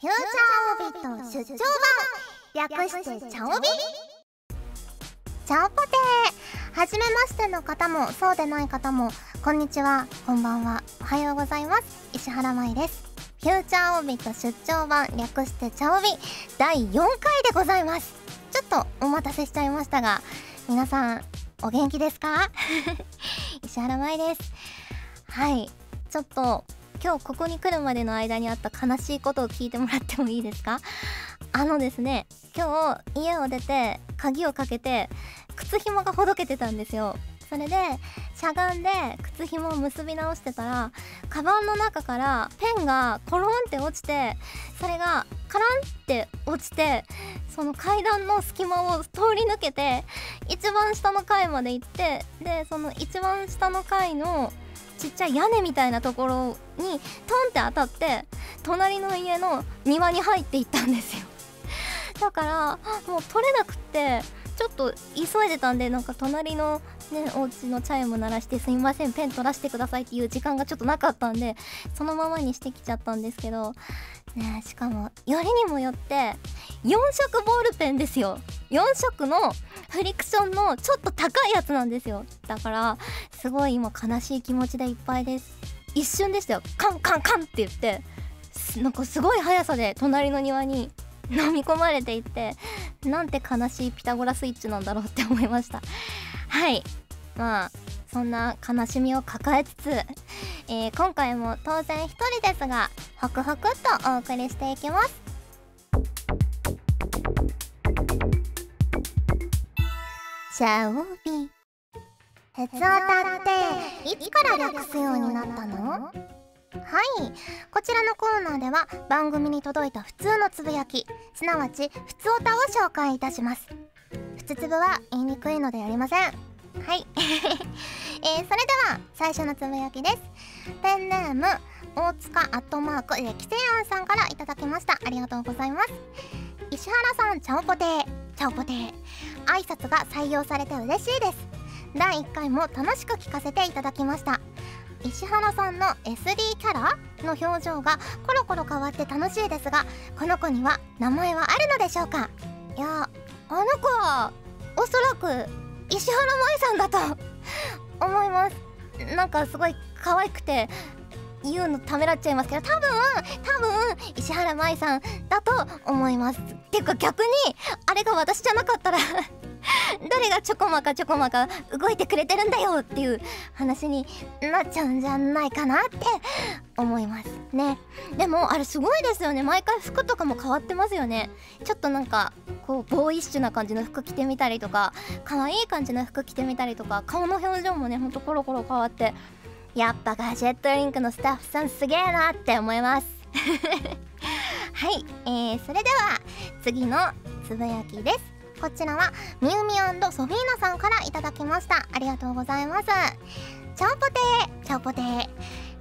フューチャーオビット出張版。略してチャオビ？チャオポテーはじめましての方もそうでない方もこんにちはこんばんはおはようございます。石原舞です。フューチャーオビット出張版略してチャオビ？第4回でございます。ちょっとお待たせしちゃいましたが皆さんお元気ですか？石原舞です。はい。ちょっと今日ここに来るまでの間にあった悲しいことを聞いてもらってもいいですか？あのですね今日家を出て鍵をかけて靴紐がほどけてたんですよ。それでしゃがんで靴紐を結び直してたらカバンの中からペンがコロンって落ちてそれがカランって落ちてその階段の隙間を通り抜けて一番下の階まで行ってでその一番下の階のちっちゃい屋根みたいなところにトンって当たって隣の家の庭に入っていったんですよ。だからもう取れなくってちょっと急いでたんでなんか隣のねお家のチャイム鳴らしてすいませんペン取らせてくださいっていう時間がちょっとなかったんでそのままにしてきちゃったんですけどねしかもよりにもよって4色ボールペンですよ。4色のフリクションのちょっと高いやつなんですよ。だからすごい今悲しい気持ちでいっぱいです。一瞬でしたよ。カンカンカンって言ってなんかすごい速さで隣の庭に飲み込まれていってなんて悲しいピタゴラスイッチなんだろうって思いました。はい。まあそんな悲しみを抱えつつ、えー、今回も当然一人ですがホクホクっとお送りしていきます。シャオビ鉄オタっていつから略すようになったの？はい。こちらのコーナーでは番組に届いた普通のつぶやきすなわち普通オタを紹介いたします。普通つぶは言いにくいのでやりません。はい えー、それでは最初のつぶやきです。ペンネーム大塚アットマーク歴世庵さんからいただきました。ありがとうございます。石原さんチャオポテーチャオポテー挨拶が採用されて嬉しいです。第1回も楽しく聞かせていただきました。石原さんの SD キャラの表情がコロコロ変わって楽しいですがこの子には名前はあるのでしょうか？いやあの子はおそらく石原舞さんだと思います。なんかすごい可愛くて言うのためらっちゃいますけど多分多分石原舞さんだと思います。っていうか逆にあれが私じゃなかったら 誰がちょこまかちょこまか動いてくれてるんだよっていう話になっちゃうんじゃないかなって思いますね。でもあれすごいですよね。毎回服とかも変わってますよね。ちょっとなんかこうボーイッシュな感じの服着てみたりとか可愛い感じの服着てみたりとか顔の表情もねほんとコロコロ変わってやっぱガジェットリンクのスタッフさんすげえなって思います。はい、えー、それでは次のつぶやきです。こちらはみゆみソフィーナさんからいただきました。ありがとうございます。チャオポテーチャオポテー。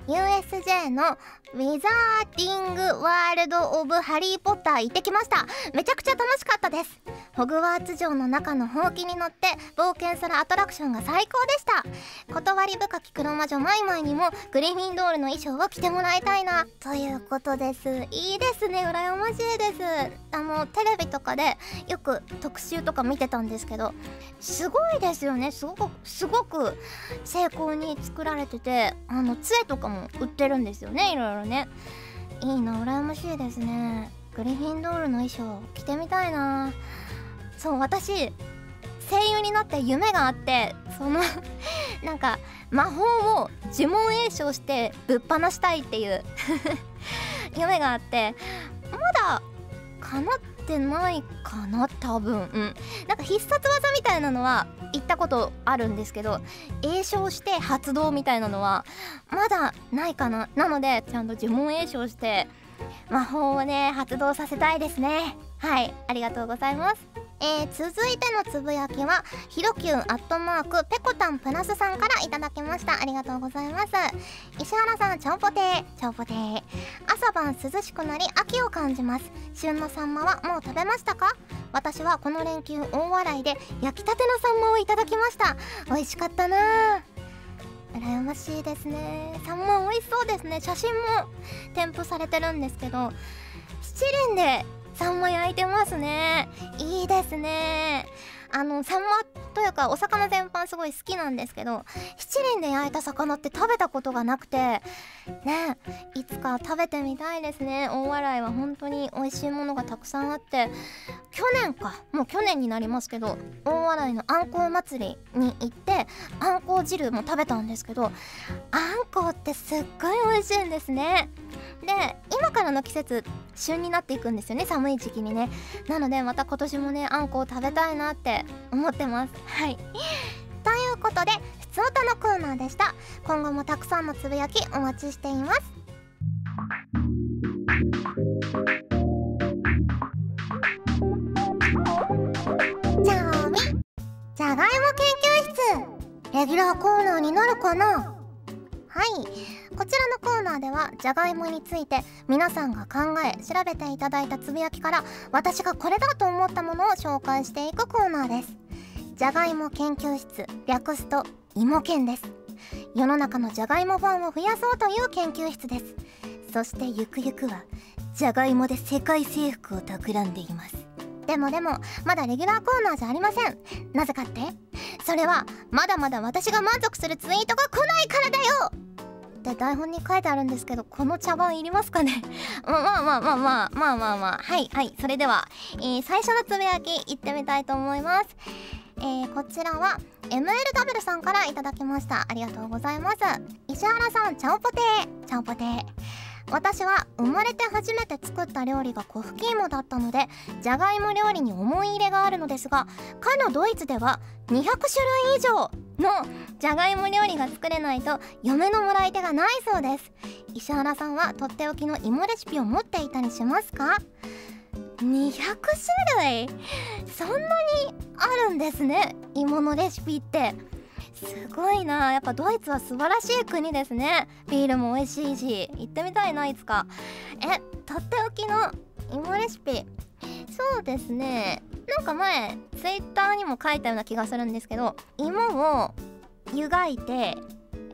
USJ のウィザーディングワールド・オブ・ハリー・ポッター行ってきました。めちゃくちゃ楽しかったです。ホグワーツ城の中のほうきに乗って冒険するアトラクションが最高でした。断り深き黒魔女マイマイにもグリフィンドールの衣装を着てもらいたいな。ということです。いいですね。羨ましいです。あのテレビとかでよく特集とか見てたんですけどすごいですよね。すごくすごく成功に作られててあの杖とかも売ってるんですよね。いろいろね。いいな羨ましいですね。グリフィンドールの衣装着てみたいな。そう私声優になって夢があってその なんか魔法を呪文詠唱してぶっ放したいっていう 夢があってまだ叶ってないかな多分。うん。なんか必殺技みたいなのは行ったことあるんですけど詠唱して発動みたいなのはまだないかな。なのでちゃんと呪文詠唱して魔法をね発動させたいですね。はいありがとうございます。えー、続いてのつぶやきはひろきゅんアットマークぺこたんプラスさんからいただきました。ありがとうございます。石原さんちゃんぽてーちゃんぽてー朝晩涼しくなり秋を感じます。旬のサンマはもう食べましたか？私はこの連休大笑いで焼きたてのサンマをいただきました。美味しかったな。羨ましいですね。サンマ美味しそうですね。写真も添付されてるんですけど7輪でサンマ焼いてますね。いいですね。あのサンマというかお魚全般すごい好きなんですけど七輪で焼いた魚って食べたことがなくてねいつか食べてみたいですね。大洗は本当に美味しいものがたくさんあって去年かもう去年になりますけど大洗のあんこう祭りに行ってあんこう汁も食べたんですけどあんこうってすっごい美味しいんですね。で今からの季節旬になっていくんですよね寒い時期にね。なのでまた今年もねあんこを食べたいなって思ってます。はい。ということでふつおたのコーナーでした。今後もたくさんのつぶやきお待ちしています。じゃあじゃがいも研究室。レギュラーコーナーになるかな？はい。こちらのコーナーではじゃがいもについて皆さんが考え調べていただいたつぶやきから私がこれだと思ったものを紹介していくコーナーです。じゃがいも研究室略すと芋研です。世の中のじゃがいもファンを増やそうという研究室です。そしてゆくゆくはじゃがいもで世界征服を企んでいます。でもでもまだレギュラーコーナーじゃありません。なぜかって？それはまだまだ私が満足するツイートが来ないからだよ。って台本に書いてあるんですけどこの茶番いりますかね？まあまあまあまあまあまあまあまあ。はいはい。それでは、えー、最初のつぶやき行ってみたいと思います。えー、こちらは MLW さんからいただきました。ありがとうございます。石原さんちゃんぽてー。ちゃんぽてー。私は生まれて初めて作った料理がコフキーモだったのでじゃがいも料理に思い入れがあるのですがかのドイツでは200種類以上のじゃがいも料理が作れないと嫁のもらい手がないそうです。石原さんはとっておきの芋レシピを持っていたりしますか？200種類。そんなにあるんですね。芋のレシピって。すごいな。やっぱドイツは素晴らしい国ですね。ビールも美味しいし。行ってみたいないつか。えとっておきの芋レシピ。そうですね。なんか前ツイッターにも書いたような気がするんですけど芋を湯がいて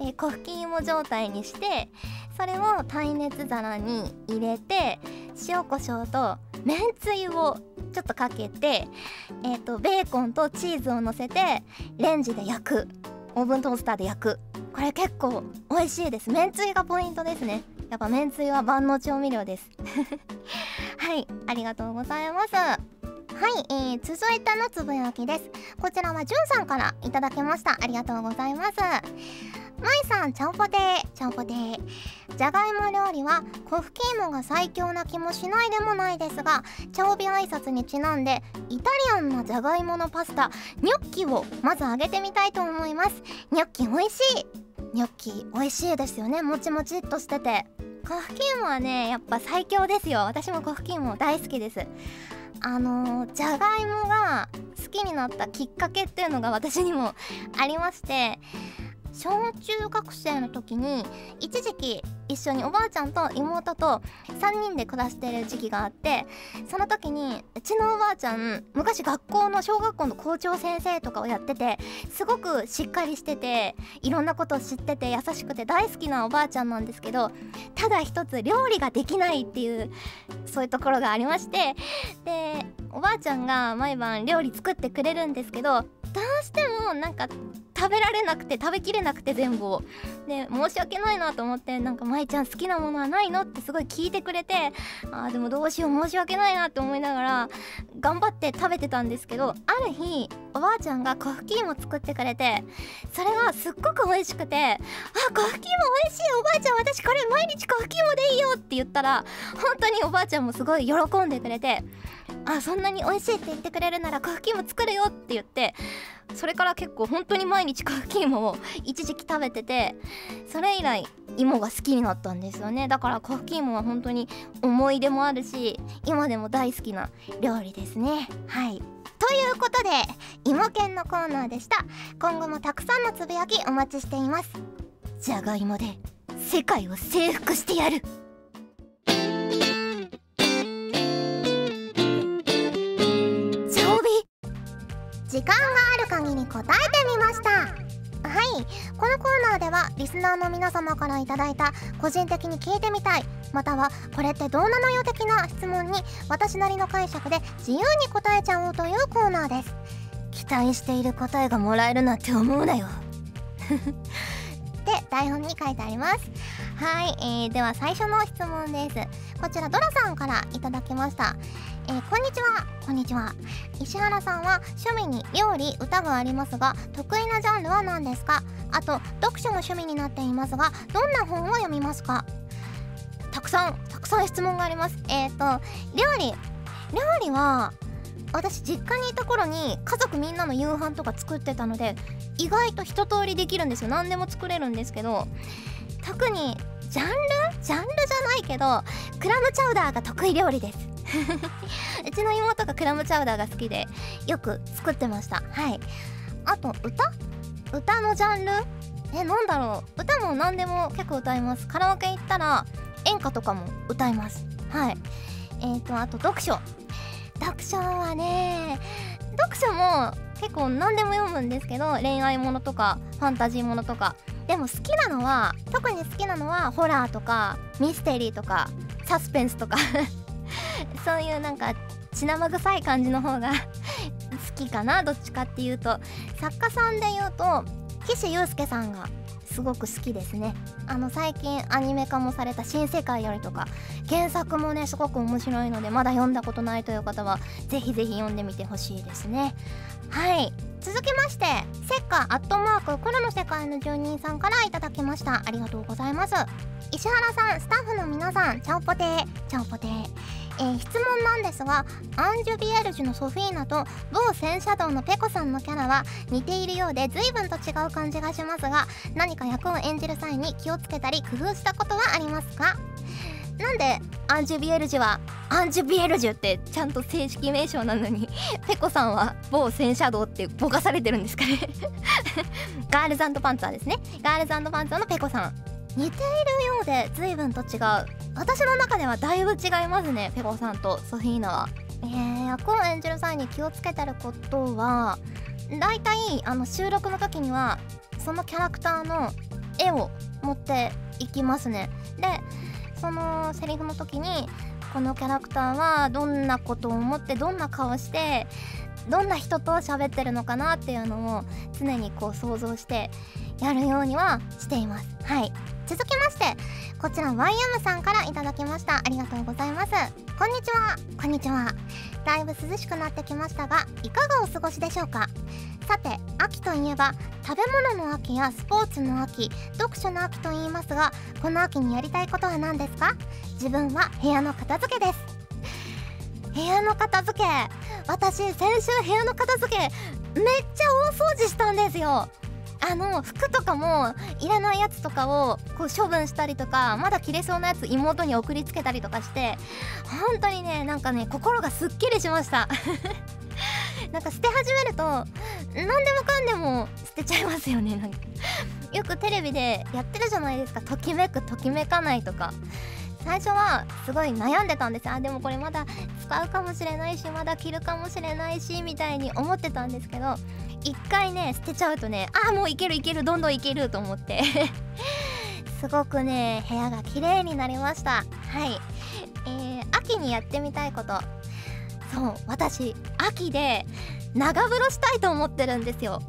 え粉吹き芋状態にしてそれを耐熱皿に入れて塩コショウとめんつゆをちょっとかけて、えーと、ベーコンとチーズをのせてレンジで焼く。オーブントースターで焼く。これ結構美味しいです。めんつゆがポイントですね。やっぱめんつゆは万能調味料です。はいありがとうございます。はい、えー、続いてのつぶやきです。こちらはじゅんさんからいただきました。ありがとうございます。まいさんちゃんぽてーちゃんぽてー。じゃがいも料理は粉吹き芋が最強な気もしないでもないですが調味挨拶にちなんでイタリアンなじゃがいものパスタニョッキをまず揚げてみたいと思います。ニョッキ美味しい。ニョッキ美味しいですよね。もちもちっとしてて。粉吹き芋はねやっぱ最強ですよ。私も粉吹き芋大好きです。あの、じゃがいもが好きになったきっかけっていうのが私にもありまして小中学生の時に一時期一緒におばあちゃんと妹と3人で暮らしてる時期があってその時にうちのおばあちゃん昔学校の小学校の校長先生とかをやっててすごくしっかりしてていろんなことを知ってて優しくて大好きなおばあちゃんなんですけどただ一つ料理ができないっていうそういうところがありましてでおばあちゃんが毎晩料理作ってくれるんですけどどうしてもなんか食べられなくて食べきれなくて全部を。で申し訳ないなと思ってなんか舞ちゃん好きなものはないのってすごい聞いてくれてあーでもどうしよう申し訳ないなって思いながら頑張って食べてたんですけどある日おばあちゃんがコフキーも作ってくれてそれがすっごく美味しくて「あコフキーも美味しいおばあちゃん私これ毎日コフキーもでいいよ」って言ったら本当におばあちゃんもすごい喜んでくれて「あそんなに美味しいって言ってくれるならコフキーも作るよ」って言ってそれから結構本当に毎日コーヒー芋を一時期食べててそれ以来芋が好きになったんですよね。だからコーヒー芋は本当に思い出もあるし今でも大好きな料理ですね。はい。ということで芋犬のコーナーでした。今後もたくさんのつぶやきお待ちしています。じゃがいもで世界を征服してやる。時間がある限り答えてみました。はい。このコーナーではリスナーの皆様から頂いた個人的に聞いてみたいまたはこれってどうなのよ的な質問に私なりの解釈で自由に答えちゃおうというコーナーです。期待している答えがもらえるなんて思うなよ。って台本に書いてあります。はい、えー、では最初の質問です。こちらドラさんからいただきました。えー、こんにちは。こんにちは。石原さんは趣味に料理歌がありますが得意なジャンルは何ですか？あと読書も趣味になっていますがどんな本を読みますか？たくさんたくさん質問があります。えっ、ー、と料理。料理は私実家にいた頃に家族みんなの夕飯とか作ってたので意外と一通りできるんですよ。何でも作れるんですけど特にジャンル？ジャンルじゃないけどクラムチャウダーが得意料理です。うちの妹がクラムチャウダーが好きでよく作ってました。はい。あと歌？歌のジャンル？えなんだろう。歌も何でも結構歌います。カラオケ行ったら演歌とかも歌います。はい。えーとあと読書。読書はね読書も結構何でも読むんですけど恋愛ものとかファンタジーものとか。でも好きなのは特に好きなのはホラーとかミステリーとかサスペンスとか。そういうなんか血生臭い感じの方が 好きかなどっちかっていうと。作家さんで言うと岸優介さんがすごく好きですね。あの最近アニメ化もされた「新世界より」とか原作もねすごく面白いのでまだ読んだことないという方はぜひぜひ読んでみてほしいですね。はい。続きましてせっかアットマーク黒の世界の住人さんからいただきました。ありがとうございます。石原さんスタッフの皆さんチャオポテー。チャオポテー。えー、質問なんですがアンジュビエルジュのソフィーナと某戦車道のペコさんのキャラは似ているようで随分と違う感じがしますが何か役を演じる際に気をつけたり工夫したことはありますか？なんでアンジュビエルジュはアンジュビエルジュってちゃんと正式名称なのに ペコさんは某戦車道ってぼかされてるんですかね？ガールズパンツァーですね。ガールズパンツァーのペコさん。似ているようで随分と違う私の中ではだいぶ違いますねペコさんとソフィーナは。えー、役を演じる際に気をつけてることはだいたいあの収録の時にはそのキャラクターの絵を持っていきますね。でそのセリフの時にこのキャラクターはどんなことを思ってどんな顔してどんな人と喋ってるのかなっていうのを常にこう想像してやるようにはしています。はい続きましてこちら YM さんから頂きました。ありがとうございます。こんにちは。こんにちは。だいぶ涼しくなってきましたがいかがお過ごしでしょうか？さて秋といえば食べ物の秋やスポーツの秋読書の秋と言いますがこの秋にやりたいことは何ですか？自分は部屋の片付けです。部屋の片付け。私先週部屋の片付けめっちゃ大掃除したんですよ。あの服とかもいらないやつとかをこう処分したりとかまだ着れそうなやつ妹に送りつけたりとかして本当にねなんかね心がすっきりしました。なんか捨て始めると何でもかんでも捨てちゃいますよね。なんかよくテレビでやってるじゃないですか。ときめくときめかないとか。最初はすごい悩んでたんです。あでもこれまだ使うかもしれないしまだ着るかもしれないしみたいに思ってたんですけど一回ね捨てちゃうとねああもういけるいけるどんどんいけると思って。すごくね部屋が綺麗になりました。はい。えー、秋にやってみたいこと。そう私秋で長風呂したいと思ってるんですよ。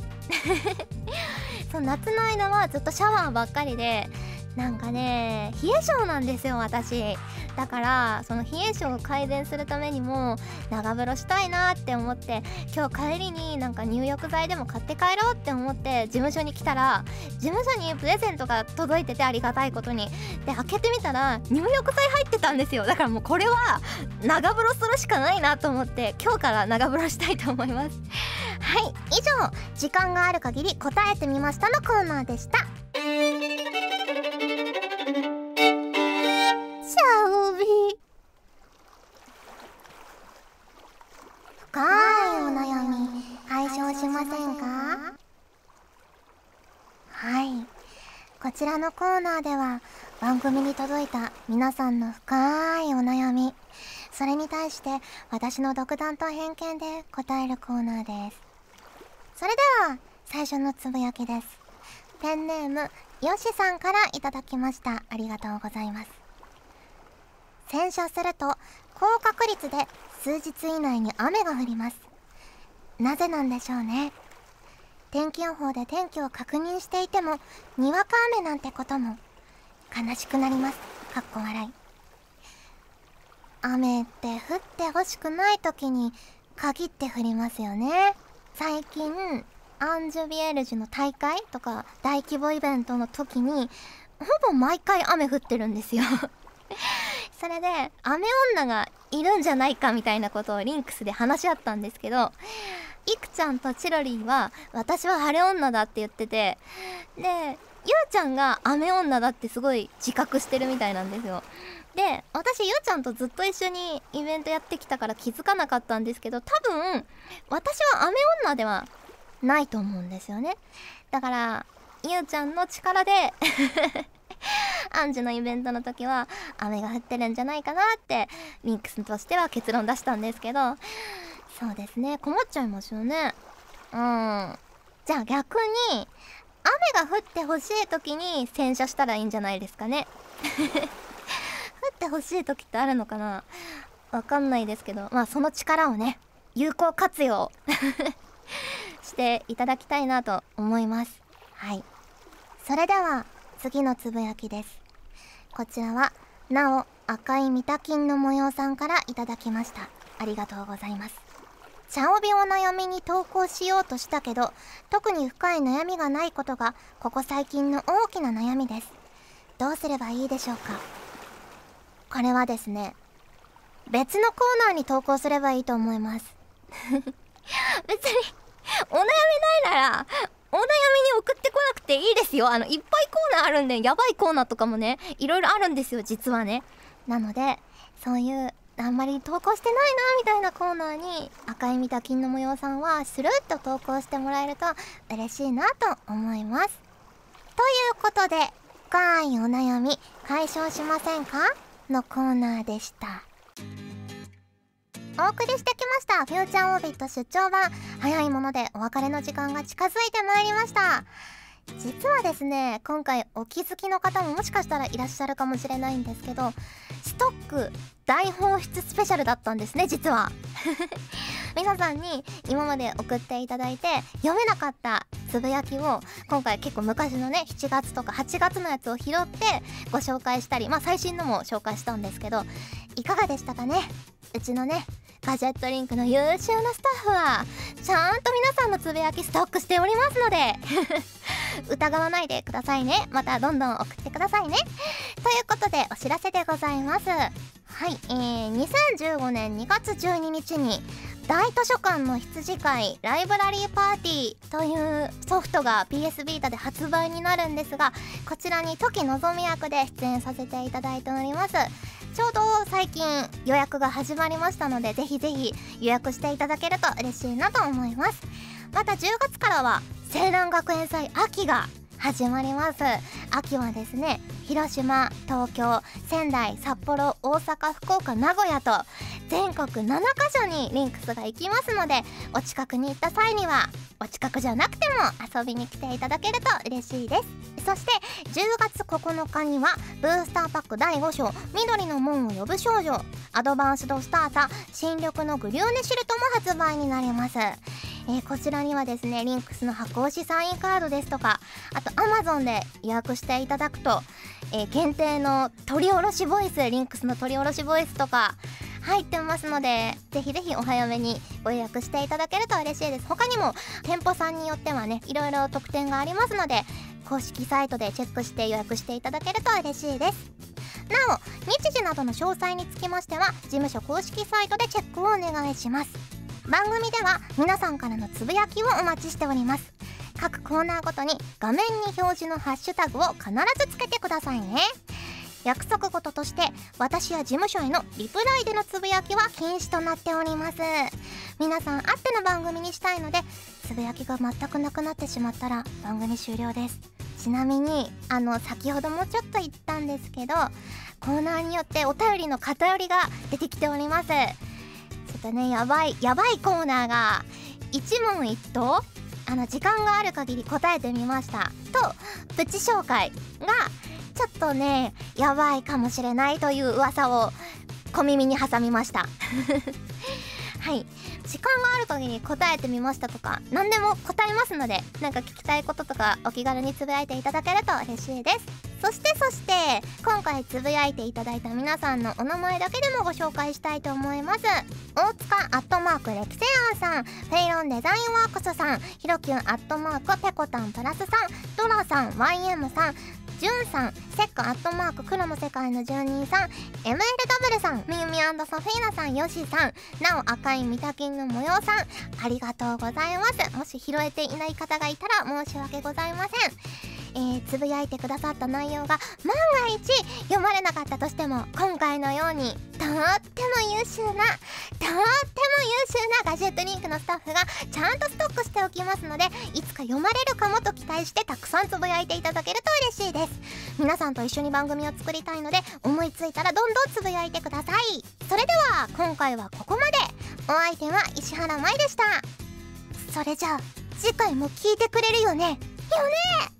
そう夏の間はずっとシャワーばっかりでなんかね冷え性なんですよ私。だからその冷え性を改善するためにも長風呂したいなって思って今日帰りになんか入浴剤でも買って帰ろうって思って事務所に来たら事務所にプレゼントが届いててありがたいことに。で開けてみたら入浴剤入ってたんですよ。だからもうこれは長風呂するしかないなと思って今日から長風呂したいと思います。はい以上時間がある限り答えてみましたのコーナーでした。ちらのコーナーでは番組に届いた皆さんの深いお悩みそれに対して私の独断と偏見で答えるコーナーです。それでは最初のつぶやきです。ペンネームよしさんからいただきました。ありがとうございます。洗車すると高確率で数日以内に雨が降ります。なぜなんでしょうね。天気予報で天気を確認していてもにわか雨なんてことも悲しくなります。かっこ笑い。雨って降ってほしくない時に限って降りますよね。最近アンジュビエルジュの大会とか大規模イベントの時にほぼ毎回雨降ってるんですよ。それで雨女がいるんじゃないかみたいなことをリンクスで話し合ったんですけどいくちゃんとチロリンは私は晴れ女だって言っててでゆうちゃんが雨女だってすごい自覚してるみたいなんですよ。で私ゆうちゃんとずっと一緒にイベントやってきたから気づかなかったんですけど多分私は雨女ではないと思うんですよね。だからゆうちゃんの力で アンジュのイベントの時は雨が降ってるんじゃないかなってミックスとしては結論出したんですけどそうですね困っちゃいますよね。うん。じゃあ逆に雨が降ってほしい時に洗車したらいいんじゃないですかね。降ってほしい時ってあるのかな？わかんないですけどまあその力をね有効活用 していただきたいなと思います。はい。それでは次のつぶやきです。こちらはなお赤いミタキンの模様さんからいただきました。ありがとうございます。茶帯お悩みに投稿しようとしたけど特に深い悩みがないことがここ最近の大きな悩みです。どうすればいいでしょうか。これはですね別のコーナーに投稿すればいいと思います。別にお悩みないならお悩みに送ってこなくていいですよ。あのいっぱいコーナーあるんでやばいコーナーとかもねいろいろあるんですよ実はね。なのでそういうあんまり投稿してないなみたいなコーナーに赤い見た金の模様さんはスルッと投稿してもらえると嬉しいなと思います。ということで深いお悩み解消しませんか？のコーナーでした。お送りしてきました。フューチャーオービット出張版。早いものでお別れの時間が近づいてまいりました。実はですね今回お気づきの方ももしかしたらいらっしゃるかもしれないんですけどストック大放出スペシャルだったんですね実は。皆さんに今まで送っていただいて読めなかったつぶやきを今回結構昔のね7月とか8月のやつを拾ってご紹介したりまあ最新のも紹介したんですけどいかがでしたかね？うちのねガジェットリンクの優秀なスタッフはちゃんと皆さんのつぶやきストックしておりますので。疑わないでくださいね。またどんどん送ってくださいね。ということでお知らせでございます。はいえー、2015年2月12日に大図書館の羊会ライブラリーパーティーというソフトが PS ビータで発売になるんですがこちらに時のぞみ役で出演させていただいております。ちょうど最近予約が始まりましたのでぜひぜひ予約していただけると嬉しいなと思います。また10月からは青南学園祭秋が始まります。秋はですね広島東京仙台札幌大阪福岡名古屋と全国7カ所にリンクスが行きますのでお近くに行った際にはお近くじゃなくても遊びに来ていただけると嬉しいです。そして10月9日にはブースターパック第5章緑の門を呼ぶ少女アドバンスドスターター新緑のグリューネシルトも発売になります。えー、こちらにはですねリンクスの箔押しサインカードですとかあと Amazon で予約していただくと、えー、限定の録り下ろしボイスリンクスの録り下ろしボイスとか入ってますのでぜひぜひお早めにご予約していただけると嬉しいです。他にも店舗さんによってはねいろいろ特典がありますので公式サイトでチェックして予約していただけると嬉しいです。なお日時などの詳細につきましては事務所公式サイトでチェックをお願いします。番組では皆さんからのつぶやきをお待ちしております。各コーナーごとに画面に表示のハッシュタグを必ずつけてくださいね。約束事として私や事務所へのリプライでのつぶやきは禁止となっております。皆さんあっての番組にしたいのでつぶやきが全くなくなってしまったら番組終了です。ちなみにあの先ほどもちょっと言ったんですけどコーナーによってお便りの偏りが出てきております。ちょっとねやばいやばいコーナーが一問一答あの時間がある限り答えてみました。とプチ紹介がちょっとねやばいかもしれないという噂を小耳に挟みました。はい。時間がある時に答えてみましたとか何でも答えますのでなんか聞きたいこととかお気軽につぶやいていただけると嬉しいです。そしてそして今回つぶやいていただいた皆さんのお名前だけでもご紹介したいと思います。大塚アットマークレキセアンさんフェイロンデザインワークスさんひろきゅんアットマークペコタンプラスさんドラさん YM さんじゅんさんセックアットマーク黒の世界の住人さん MLW さんみゆみソフィーナさんよしさんなお赤いミタキンの模様さんありがとうございます。もし拾えていない方がいたら申し訳ございません。えー、つぶやいてくださった内容が万が一読まれなかったとしても今回のようにとっても優秀なとっても優秀なガジェットリンクのスタッフがちゃんとストックしておきますのでいつか読まれるかもと期待してたくさんつぶやいていただけると嬉しいです。皆さんと一緒に番組を作りたいので思いついたらどんどんつぶやいてくださいそれでは今回はここまで。お相手は石原舞でした。それじゃあ次回も聞いてくれるよね。よね。